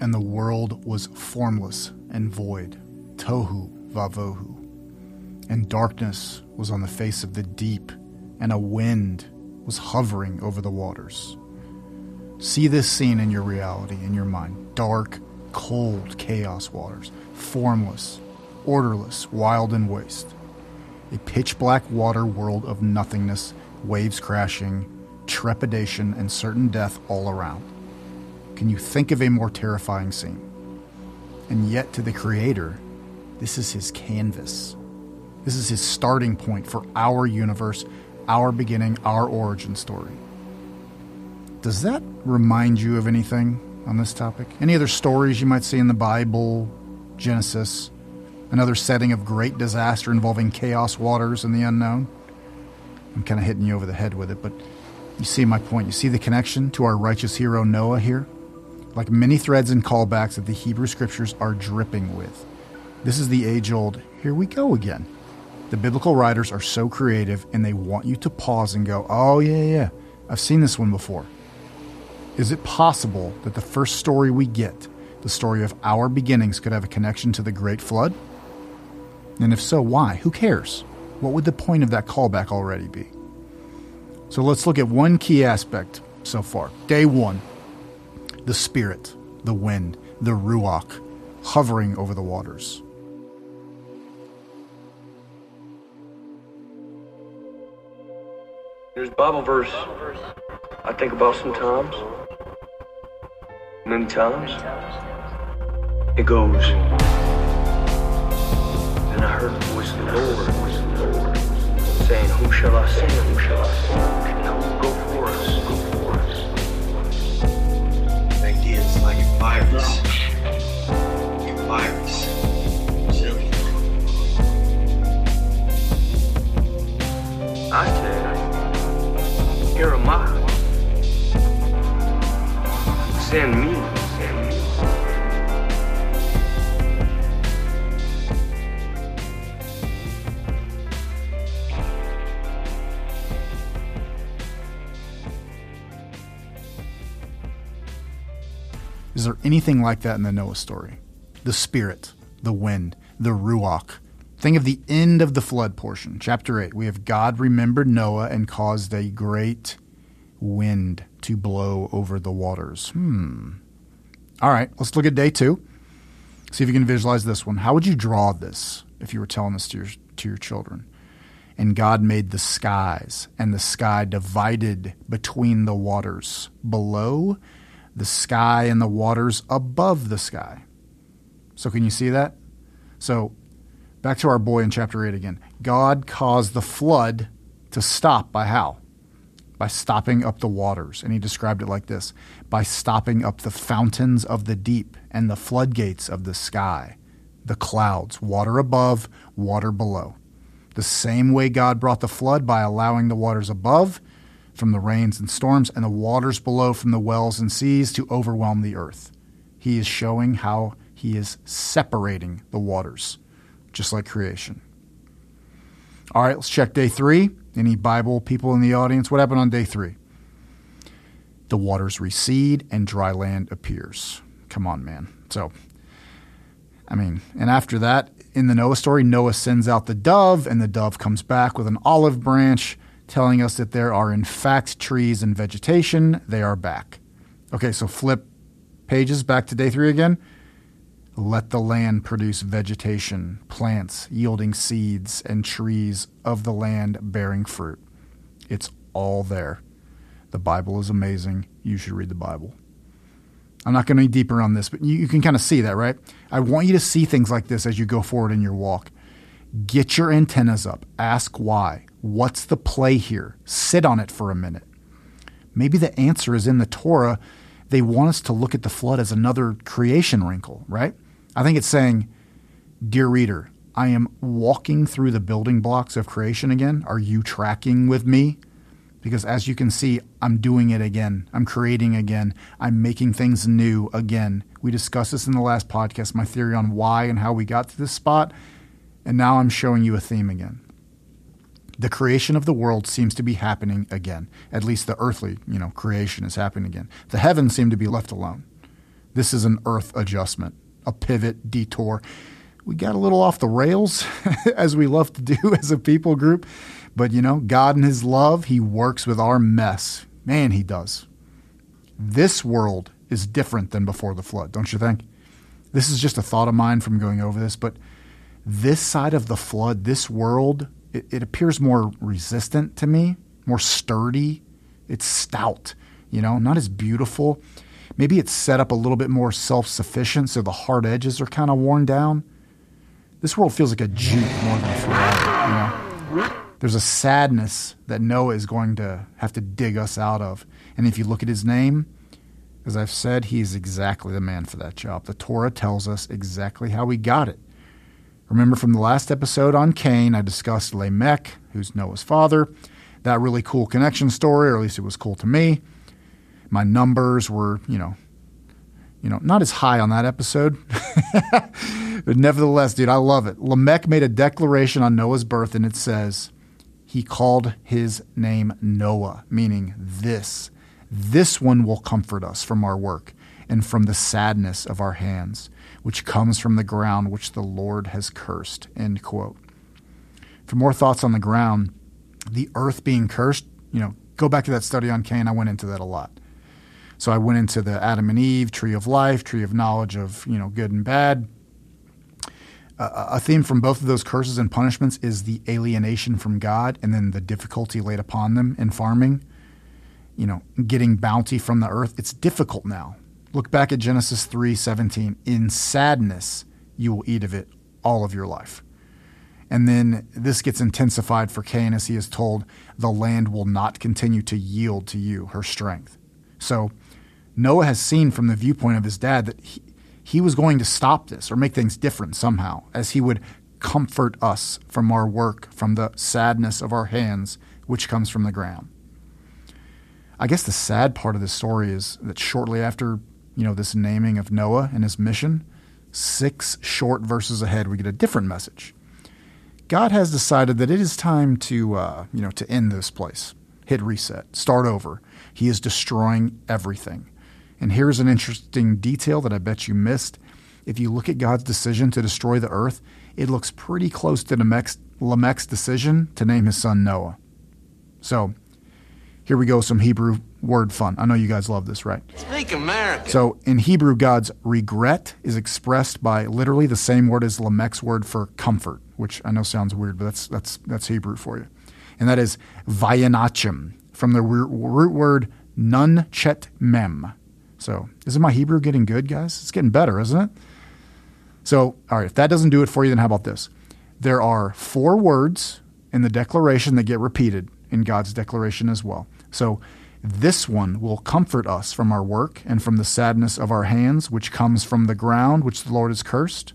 and the world was formless and void, tohu vavohu. And darkness was on the face of the deep, and a wind was hovering over the waters. See this scene in your reality, in your mind. Dark, cold chaos waters, formless, orderless, wild, and waste. A pitch black water world of nothingness, waves crashing, trepidation, and certain death all around. Can you think of a more terrifying scene? And yet, to the Creator, this is his canvas. This is his starting point for our universe, our beginning, our origin story. Does that remind you of anything on this topic? Any other stories you might see in the Bible, Genesis, another setting of great disaster involving chaos waters and the unknown? I'm kind of hitting you over the head with it, but you see my point. You see the connection to our righteous hero Noah here? Like many threads and callbacks that the Hebrew scriptures are dripping with. This is the age old, here we go again. The biblical writers are so creative and they want you to pause and go, oh, yeah, yeah, I've seen this one before. Is it possible that the first story we get, the story of our beginnings, could have a connection to the Great Flood? And if so, why? Who cares? What would the point of that callback already be? So let's look at one key aspect so far. Day one the Spirit, the wind, the Ruach, hovering over the waters. There's Bible verse I think about sometimes. Many times. It goes, And I heard the voice of the Lord saying, Who shall I send? Who shall I send? Virus. Virus. Silly. I said, Here am I. Send me. There anything like that in the Noah story? The Spirit, the wind, the Ruach. Think of the end of the flood portion, chapter 8. We have God remembered Noah and caused a great wind to blow over the waters. Hmm. All right, let's look at day two. See if you can visualize this one. How would you draw this if you were telling this to your, to your children? And God made the skies, and the sky divided between the waters below the sky and the waters above the sky. So, can you see that? So, back to our boy in chapter 8 again. God caused the flood to stop by how? By stopping up the waters. And he described it like this by stopping up the fountains of the deep and the floodgates of the sky, the clouds, water above, water below. The same way God brought the flood by allowing the waters above from the rains and storms and the waters below from the wells and seas to overwhelm the earth. He is showing how he is separating the waters, just like creation. All right, let's check day three. Any Bible people in the audience? What happened on day three? The waters recede and dry land appears. Come on, man. So, I mean, and after that, in the Noah story, Noah sends out the dove, and the dove comes back with an olive branch telling us that there are, in fact, trees and vegetation. They are back. Okay, so flip pages back to day three again. Let the land produce vegetation, plants yielding seeds, and trees of the land bearing fruit. It's all there. The Bible is amazing. You should read the Bible. I'm not going to be deeper on this, but you, you can kind of see that, right? I want you to see things like this as you go forward in your walk. Get your antennas up. Ask why. What's the play here? Sit on it for a minute. Maybe the answer is in the Torah. They want us to look at the flood as another creation wrinkle, right? I think it's saying, Dear reader, I am walking through the building blocks of creation again. Are you tracking with me? Because as you can see, I'm doing it again. I'm creating again. I'm making things new again. We discussed this in the last podcast, my theory on why and how we got to this spot. And now I'm showing you a theme again. The creation of the world seems to be happening again. At least the earthly, you know, creation is happening again. The heavens seem to be left alone. This is an earth adjustment, a pivot, detour. We got a little off the rails, as we love to do as a people group. But you know, God in His love, He works with our mess. Man, He does. This world is different than before the flood, don't you think? This is just a thought of mine from going over this, but this side of the flood, this world, it, it appears more resistant to me, more sturdy. It's stout, you know, not as beautiful. Maybe it's set up a little bit more self sufficient, so the hard edges are kind of worn down. This world feels like a jeep more than a Ferrari, you know. There's a sadness that Noah is going to have to dig us out of. And if you look at his name, as I've said, he is exactly the man for that job. The Torah tells us exactly how he got it. Remember from the last episode on Cain, I discussed Lamech, who's Noah's father. That really cool connection story, or at least it was cool to me. My numbers were, you know, you know, not as high on that episode. but nevertheless, dude, I love it. Lamech made a declaration on Noah's birth, and it says, he called his name Noah, meaning this. This one will comfort us from our work and from the sadness of our hands, which comes from the ground which the Lord has cursed. End quote. For more thoughts on the ground, the earth being cursed, you know, go back to that study on Cain. I went into that a lot. So I went into the Adam and Eve, tree of life, tree of knowledge of, you know, good and bad. Uh, a theme from both of those curses and punishments is the alienation from God and then the difficulty laid upon them in farming you know, getting bounty from the earth. It's difficult now. Look back at Genesis 3:17. In sadness you will eat of it all of your life. And then this gets intensified for Cain as he is told, the land will not continue to yield to you her strength. So Noah has seen from the viewpoint of his dad that he, he was going to stop this or make things different somehow, as he would comfort us from our work, from the sadness of our hands, which comes from the ground. I guess the sad part of the story is that shortly after, you know, this naming of Noah and his mission, six short verses ahead, we get a different message. God has decided that it is time to, uh, you know, to end this place, hit reset, start over. He is destroying everything. And here's an interesting detail that I bet you missed. If you look at God's decision to destroy the earth, it looks pretty close to Lamech's, Lamech's decision to name his son Noah. So here we go, some Hebrew word fun. I know you guys love this, right? Speak American. So in Hebrew, God's regret is expressed by literally the same word as Lamech's word for comfort, which I know sounds weird, but that's that's that's Hebrew for you, and that is vayanachim from the root word nun chet mem. So isn't my Hebrew getting good, guys? It's getting better, isn't it? So all right, if that doesn't do it for you, then how about this? There are four words in the declaration that get repeated in God's declaration as well. So this one will comfort us from our work and from the sadness of our hands, which comes from the ground which the Lord has cursed.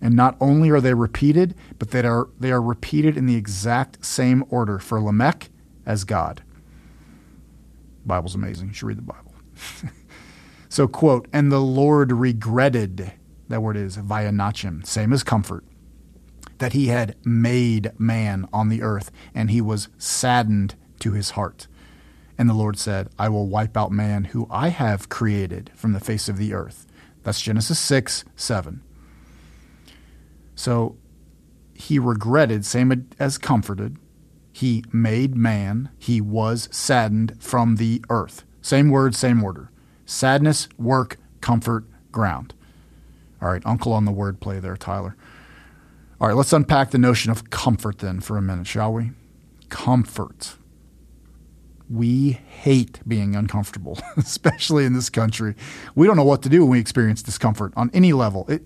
And not only are they repeated, but they are, they are repeated in the exact same order for Lamech as God. The Bible's amazing. You should read the Bible. so, quote, and the Lord regretted, that word is vayanachim, same as comfort, that he had made man on the earth, and he was saddened to his heart. And the Lord said, I will wipe out man who I have created from the face of the earth. That's Genesis 6 7. So he regretted, same as comforted. He made man. He was saddened from the earth. Same word, same order. Sadness, work, comfort, ground. All right, uncle on the wordplay there, Tyler. All right, let's unpack the notion of comfort then for a minute, shall we? Comfort. We hate being uncomfortable, especially in this country. We don't know what to do when we experience discomfort on any level. It,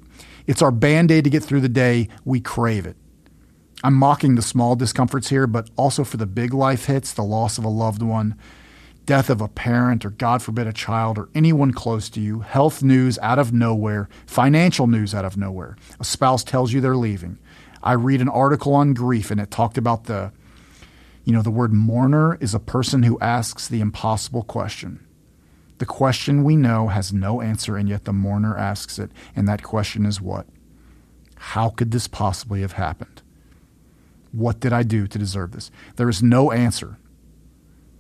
it's our band aid to get through the day. We crave it. I'm mocking the small discomforts here, but also for the big life hits, the loss of a loved one, death of a parent, or God forbid, a child, or anyone close to you, health news out of nowhere, financial news out of nowhere. A spouse tells you they're leaving. I read an article on grief and it talked about the, you know, the word mourner is a person who asks the impossible question. The question we know has no answer, and yet the mourner asks it. And that question is what? How could this possibly have happened? What did I do to deserve this? There is no answer.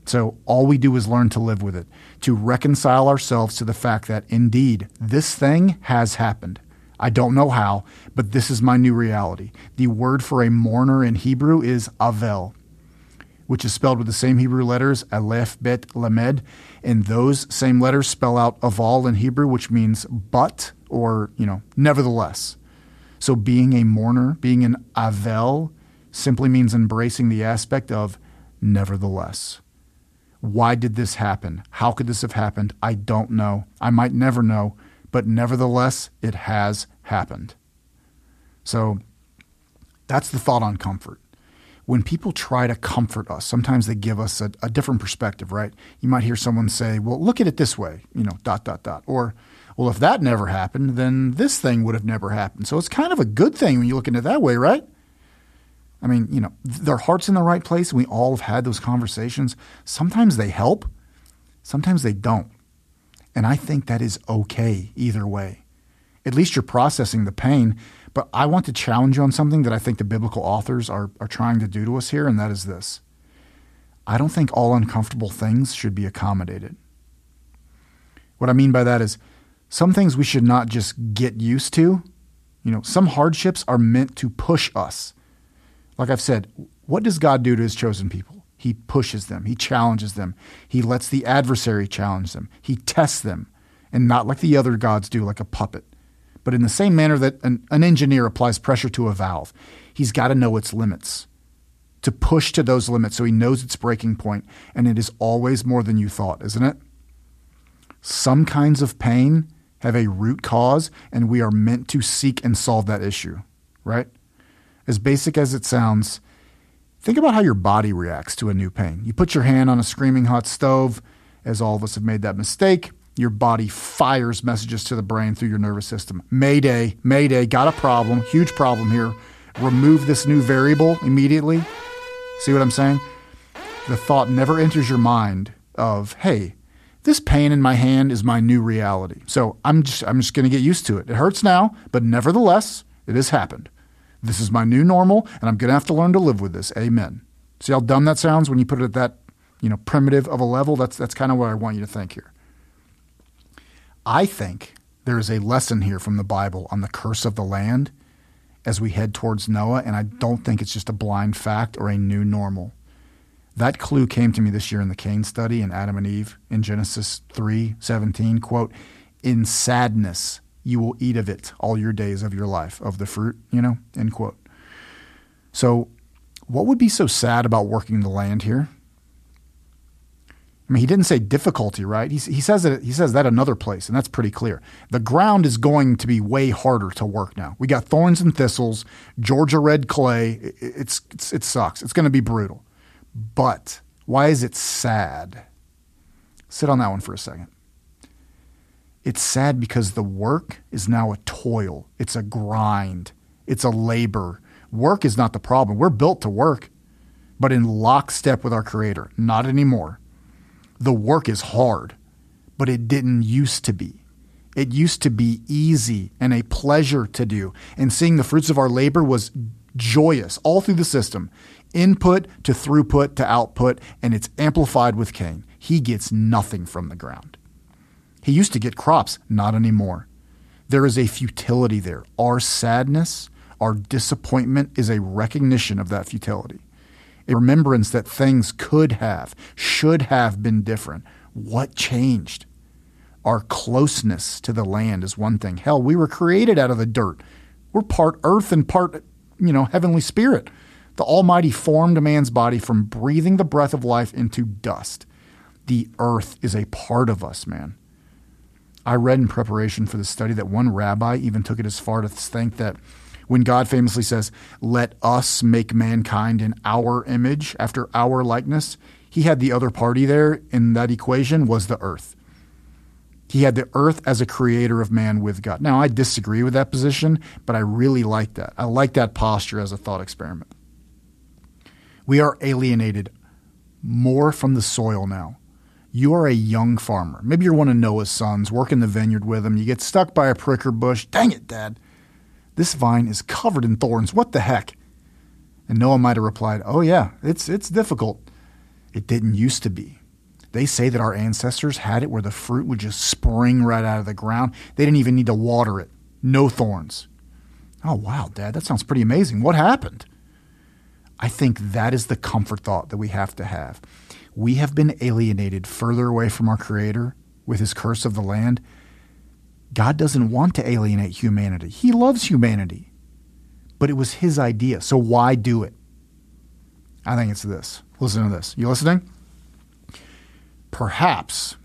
So all we do is learn to live with it, to reconcile ourselves to the fact that indeed this thing has happened. I don't know how, but this is my new reality. The word for a mourner in Hebrew is avel, which is spelled with the same Hebrew letters, aleph, bet, lamed, and those same letters spell out aval in Hebrew, which means but or, you know, nevertheless. So being a mourner, being an avel, simply means embracing the aspect of nevertheless. Why did this happen? How could this have happened? I don't know. I might never know, but nevertheless, it has happened. So that's the thought on comfort. When people try to comfort us, sometimes they give us a, a, different perspective, right? You might hear someone say, well, look at it this way, you know, dot, dot, dot. Or, well, if that never happened, then this thing would have never happened. So it's kind of a good thing when you look at it that way, right? I mean, you know, their heart's in the right place. We all have had those conversations. Sometimes they help, sometimes they don't. And I think that is okay either way. At least you're processing the pain. But I want to challenge you on something that I think the biblical authors are, are trying to do to us here, and that is this. I don't think all uncomfortable things should be accommodated. What I mean by that is some things we should not just get used to. You know, some hardships are meant to push us. Like I've said, what does God do to his chosen people? He pushes them, he challenges them, he lets the adversary challenge them, he tests them, and not like the other gods do, like a puppet, but in the same manner that an, an engineer applies pressure to a valve. He's got to know its limits to push to those limits so he knows its breaking point, and it is always more than you thought, isn't it? Some kinds of pain have a root cause, and we are meant to seek and solve that issue, right? As basic as it sounds, think about how your body reacts to a new pain. You put your hand on a screaming hot stove, as all of us have made that mistake. Your body fires messages to the brain through your nervous system. Mayday, Mayday, got a problem, huge problem here. Remove this new variable immediately. See what I'm saying? The thought never enters your mind of, hey, this pain in my hand is my new reality. So I'm just I'm just going to get used to it. It hurts now, but nevertheless, it has happened. This is my new normal, and I'm going to have to learn to live with this. Amen. See how dumb that sounds when you put it at that, you know, primitive of a level? That's, that's kind of what I want you to think here. I think there is a lesson here from the Bible on the curse of the land as we head towards Noah, and I don't think it's just a blind fact or a new normal. That clue came to me this year in the Cain study in Adam and Eve in Genesis 3 17. Quote, In sadness you will eat of it all your days of your life, of the fruit, you know, end quote. So, what would be so sad about working the land here? I mean, he didn't say difficulty, right? He, he says it. He says that another place, and that's pretty clear. The ground is going to be way harder to work now. We got thorns and thistles, Georgia red clay. It, it's, it's it sucks. It's going to be brutal. But why is it sad? Sit on that one for a second. It's sad because the work is now a toil, it's a grind, it's a labor. Work is not the problem. We're built to work, but in lockstep with our Creator. Not anymore. The work is hard, but it didn't used to be. It used to be easy and a pleasure to do. And seeing the fruits of our labor was joyous all through the system input to throughput to output, and it's amplified with Cain. He gets nothing from the ground. He used to get crops, not anymore. There is a futility there. Our sadness, our disappointment is a recognition of that futility, a remembrance that things could have, should have been different. What changed? Our closeness to the land is one thing. Hell, we were created out of the dirt. We're part earth and part, you know, heavenly spirit. The Almighty formed a man's body from breathing the breath of life into dust. The earth is a part of us, man. I read in preparation for the study that one rabbi even took it as far to think that when God famously says, Let us make mankind in our image, after our likeness, he had the other party there in that equation was the earth. He had the earth as a creator of man with God. Now, I disagree with that position, but I really like that. I like that posture as a thought experiment. We are alienated more from the soil now you are a young farmer. Maybe you're one of Noah's sons, working in the vineyard with him. You get stuck by a pricker bush. Dang it, Dad. This vine is covered in thorns. What the heck? And Noah might have replied, Oh, yeah, it's, it's difficult. It didn't used to be. They say that our ancestors had it where the fruit would just spring right out of the ground. They didn't even need to water it. No thorns. Oh, wow, Dad, that sounds pretty amazing. What happened? I think that is the comfort thought that we have to have. We have been alienated further away from our Creator with his curse of the land. God doesn't want to alienate humanity, He loves humanity. But it was His idea. So why do it? I think it's this. Listen to this. You listening? Perhaps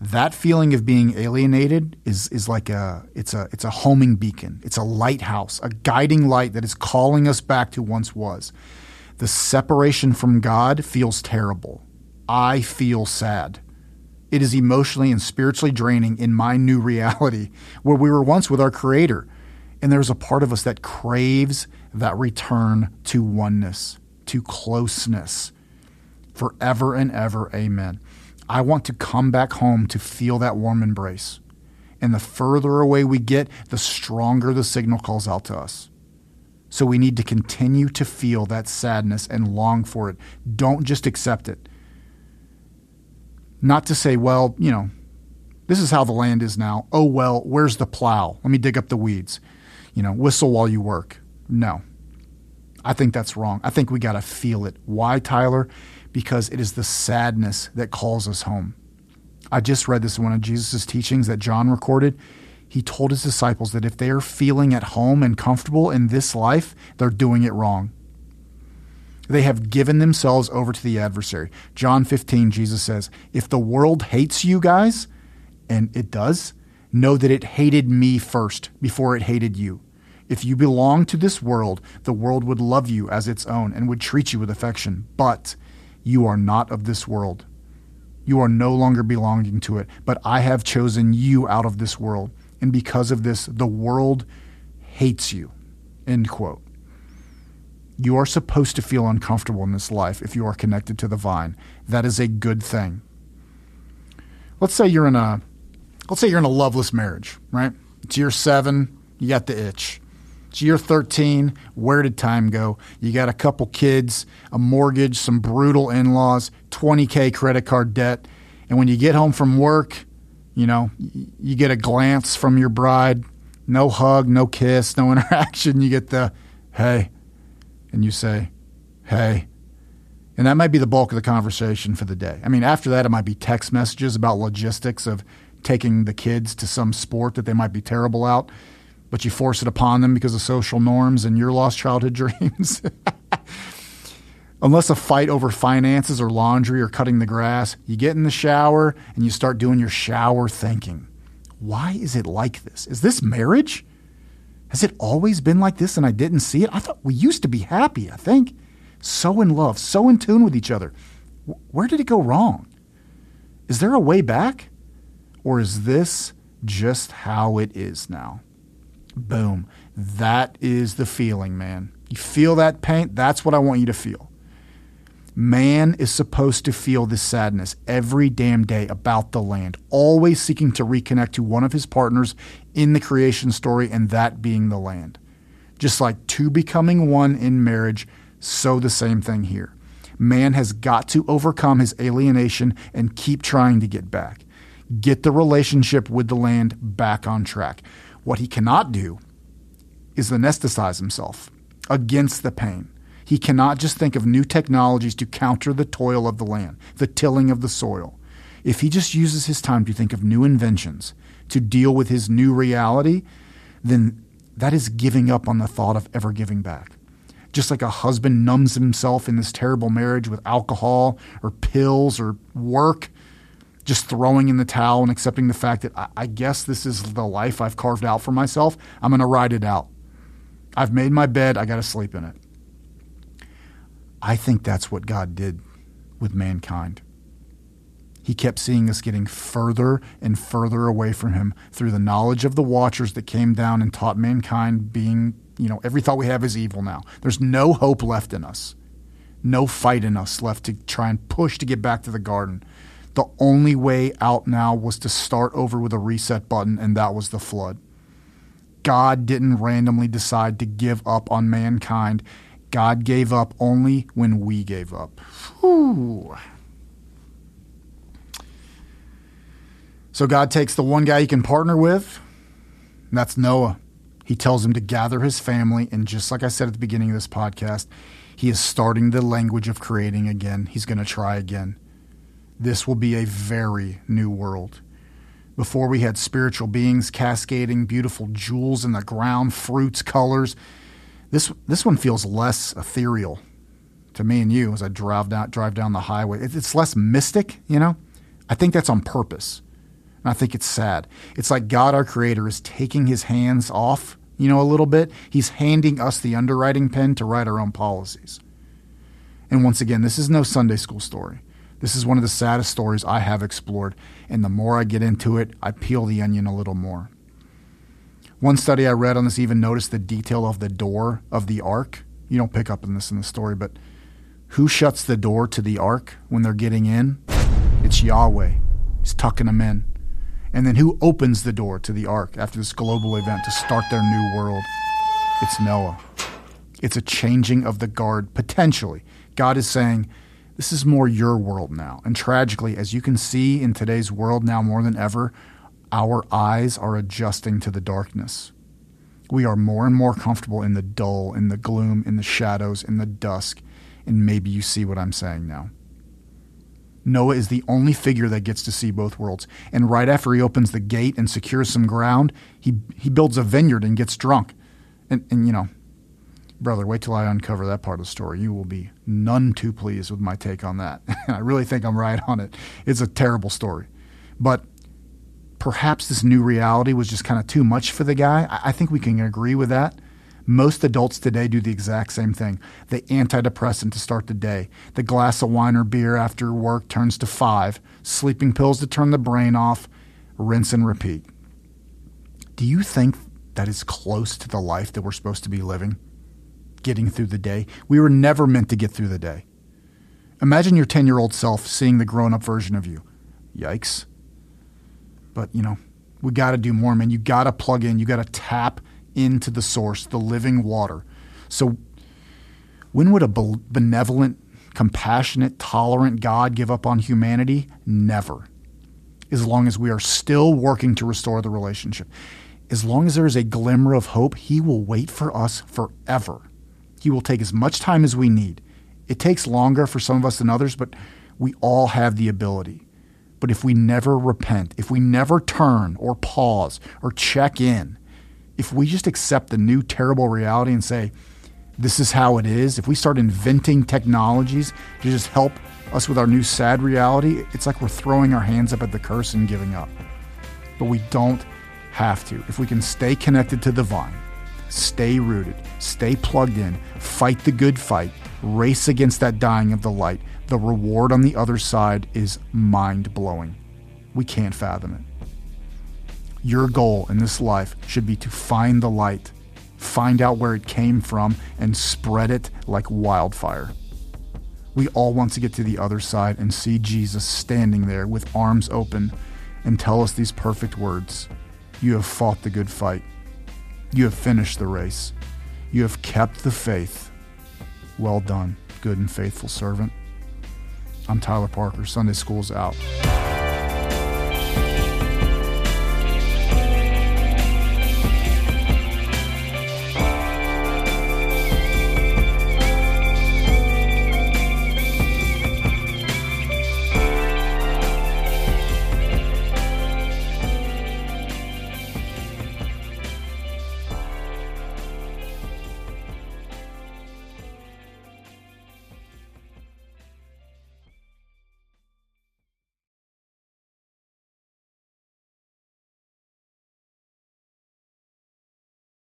that feeling of being alienated is is like a it's a it's a homing beacon. It's a lighthouse, a guiding light that is calling us back to once was. The separation from God feels terrible. I feel sad. It is emotionally and spiritually draining in my new reality where we were once with our creator. And there's a part of us that craves that return to oneness, to closeness forever and ever. Amen. I want to come back home to feel that warm embrace. And the further away we get, the stronger the signal calls out to us. So we need to continue to feel that sadness and long for it. Don't just accept it. Not to say, well, you know, this is how the land is now. Oh, well, where's the plow? Let me dig up the weeds. You know, whistle while you work. No. I think that's wrong. I think we got to feel it. Why, Tyler? because it is the sadness that calls us home. I just read this in one of Jesus' teachings that John recorded. He told his disciples that if they are feeling at home and comfortable in this life, they're doing it wrong. They have given themselves over to the adversary. John 15, Jesus says, If the world hates you guys, and it does, know that it hated me first before it hated you. If you belong to this world, the world would love you as its own and would treat you with affection. But you are not of this world. You are no longer belonging to it, but I have chosen you out of this world. And because of this, the world hates you. End quote. You are supposed to feel uncomfortable in this life if you are connected to the vine. That is a good thing. Let's say you're in a let's say you're in a loveless marriage, right? It's year 7, you got the itch. It's year 13. Where did time go? You got a couple kids, a mortgage, some brutal in laws, 20K credit card debt. And when you get home from work, you know, you get a glance from your bride, no hug, no kiss, no interaction. You get the, hey, and you say, hey. And that might be the bulk of the conversation for the day. I mean, after that, it might be text messages about logistics of taking the kids to some sport that they might be terrible out but you force it upon them because of social norms and your lost childhood dreams. Unless a fight over finances or laundry or cutting the grass, you get in the shower and you start doing your shower thinking. Why is it like this? Is this marriage? Has it always been like this and I didn't see it? I thought we used to be happy, I think. So in love, so in tune with each other. Where did it go wrong? Is there a way back? Or is this just how it is now? Boom. That is the feeling, man. You feel that pain? That's what I want you to feel. Man is supposed to feel this sadness every damn day about the land, always seeking to reconnect to one of his partners in the creation story, and that being the land. Just like two becoming one in marriage, so the same thing here. Man has got to overcome his alienation and keep trying to get back. Get the relationship with the land back on track. What he cannot do is anesthetize himself against the pain. He cannot just think of new technologies to counter the toil of the land, the tilling of the soil. If he just uses his time to think of new inventions to deal with his new reality, then that is giving up on the thought of ever giving back. Just like a husband numbs himself in this terrible marriage with alcohol or pills or work, just throwing in the towel and accepting the fact that I, I guess this is the life I've carved out for myself. I'm going to ride it out. I've made my bed. I got to sleep in it. I think that's what God did with mankind. He kept seeing us getting further and further away from Him through the knowledge of the watchers that came down and taught mankind being, you know, every thought we have is evil now. There's no hope left in us, no fight in us left to try and push to get back to the garden the only way out now was to start over with a reset button, and that was the flood. God didn't randomly decide to give up on mankind God gave up only when we gave up. Whew. So God takes the one guy he can partner with, and that's Noah. He tells him to gather his family, and just like I said at the beginning of this podcast, he is starting the language of creating again. He's going to try again. This will be a very new world. Before we had spiritual beings cascading beautiful jewels in the ground, fruits, colors. This this one feels less ethereal to me and you as I drive down drive down the highway. It's less mystic, you know. I think that's on purpose. And I think it's sad. It's like God, our Creator, is taking His hands off, you know, a little bit. He's handing us the underwriting pen to write our own policies. And once again, this is no Sunday school story. This is one of the saddest stories I have explored, and the more I get into it, I peel the onion a little more. One study I read on this even noticed the detail of the door of the ark. You don't pick up on this in the story, but who shuts the door to the ark when they're getting in? It's Yahweh. He's tucking them in. And then who opens the door to the ark after this global event to start their new world? It's Noah. It's a changing of the guard, potentially. God is saying, this is more your world now. And tragically, as you can see in today's world now more than ever, our eyes are adjusting to the darkness. We are more and more comfortable in the dull, in the gloom, in the shadows, in the dusk. And maybe you see what I'm saying now. Noah is the only figure that gets to see both worlds. And right after he opens the gate and secures some ground, he, he builds a vineyard and gets drunk. And, and you know, brother, wait till I uncover that part of the story. You will be none too pleased with my take on that. And I really think I'm right on it. It's a terrible story. But perhaps this new reality was just kind of too much for the guy. I think we can agree with that. Most adults today do the exact same thing. The antidepressant to start the day, the glass of wine or beer after work turns to five, sleeping pills to turn the brain off, rinse and repeat. Do you think that is close to the life that we're supposed to be living? getting through the day. We were never meant to get through the day. Imagine your 10 year old self seeing the grown up version of you. Yikes. But, you know, we got to do more, man. You got to plug in, you got to tap into the source, the living water. So, when would a benevolent, compassionate, tolerant God give up on humanity? Never. As long as we are still working to restore the relationship. As long as there is a glimmer of hope, He will wait for us forever. He will take as much time as we need. It takes longer for some of us than others, but we all have the ability. But if we never repent, if we never turn or pause or check in, if we just accept the new terrible reality and say, this is how it is, if we start inventing technologies to just help us with our new sad reality, it's like we're throwing our hands up at the curse and giving up. But we don't have to. If we can stay connected to the vine, Stay rooted, stay plugged in, fight the good fight, race against that dying of the light. The reward on the other side is mind blowing. We can't fathom it. Your goal in this life should be to find the light, find out where it came from, and spread it like wildfire. We all want to get to the other side and see Jesus standing there with arms open and tell us these perfect words You have fought the good fight. You have finished the race. You have kept the faith. Well done, good and faithful servant. I'm Tyler Parker. Sunday School's out.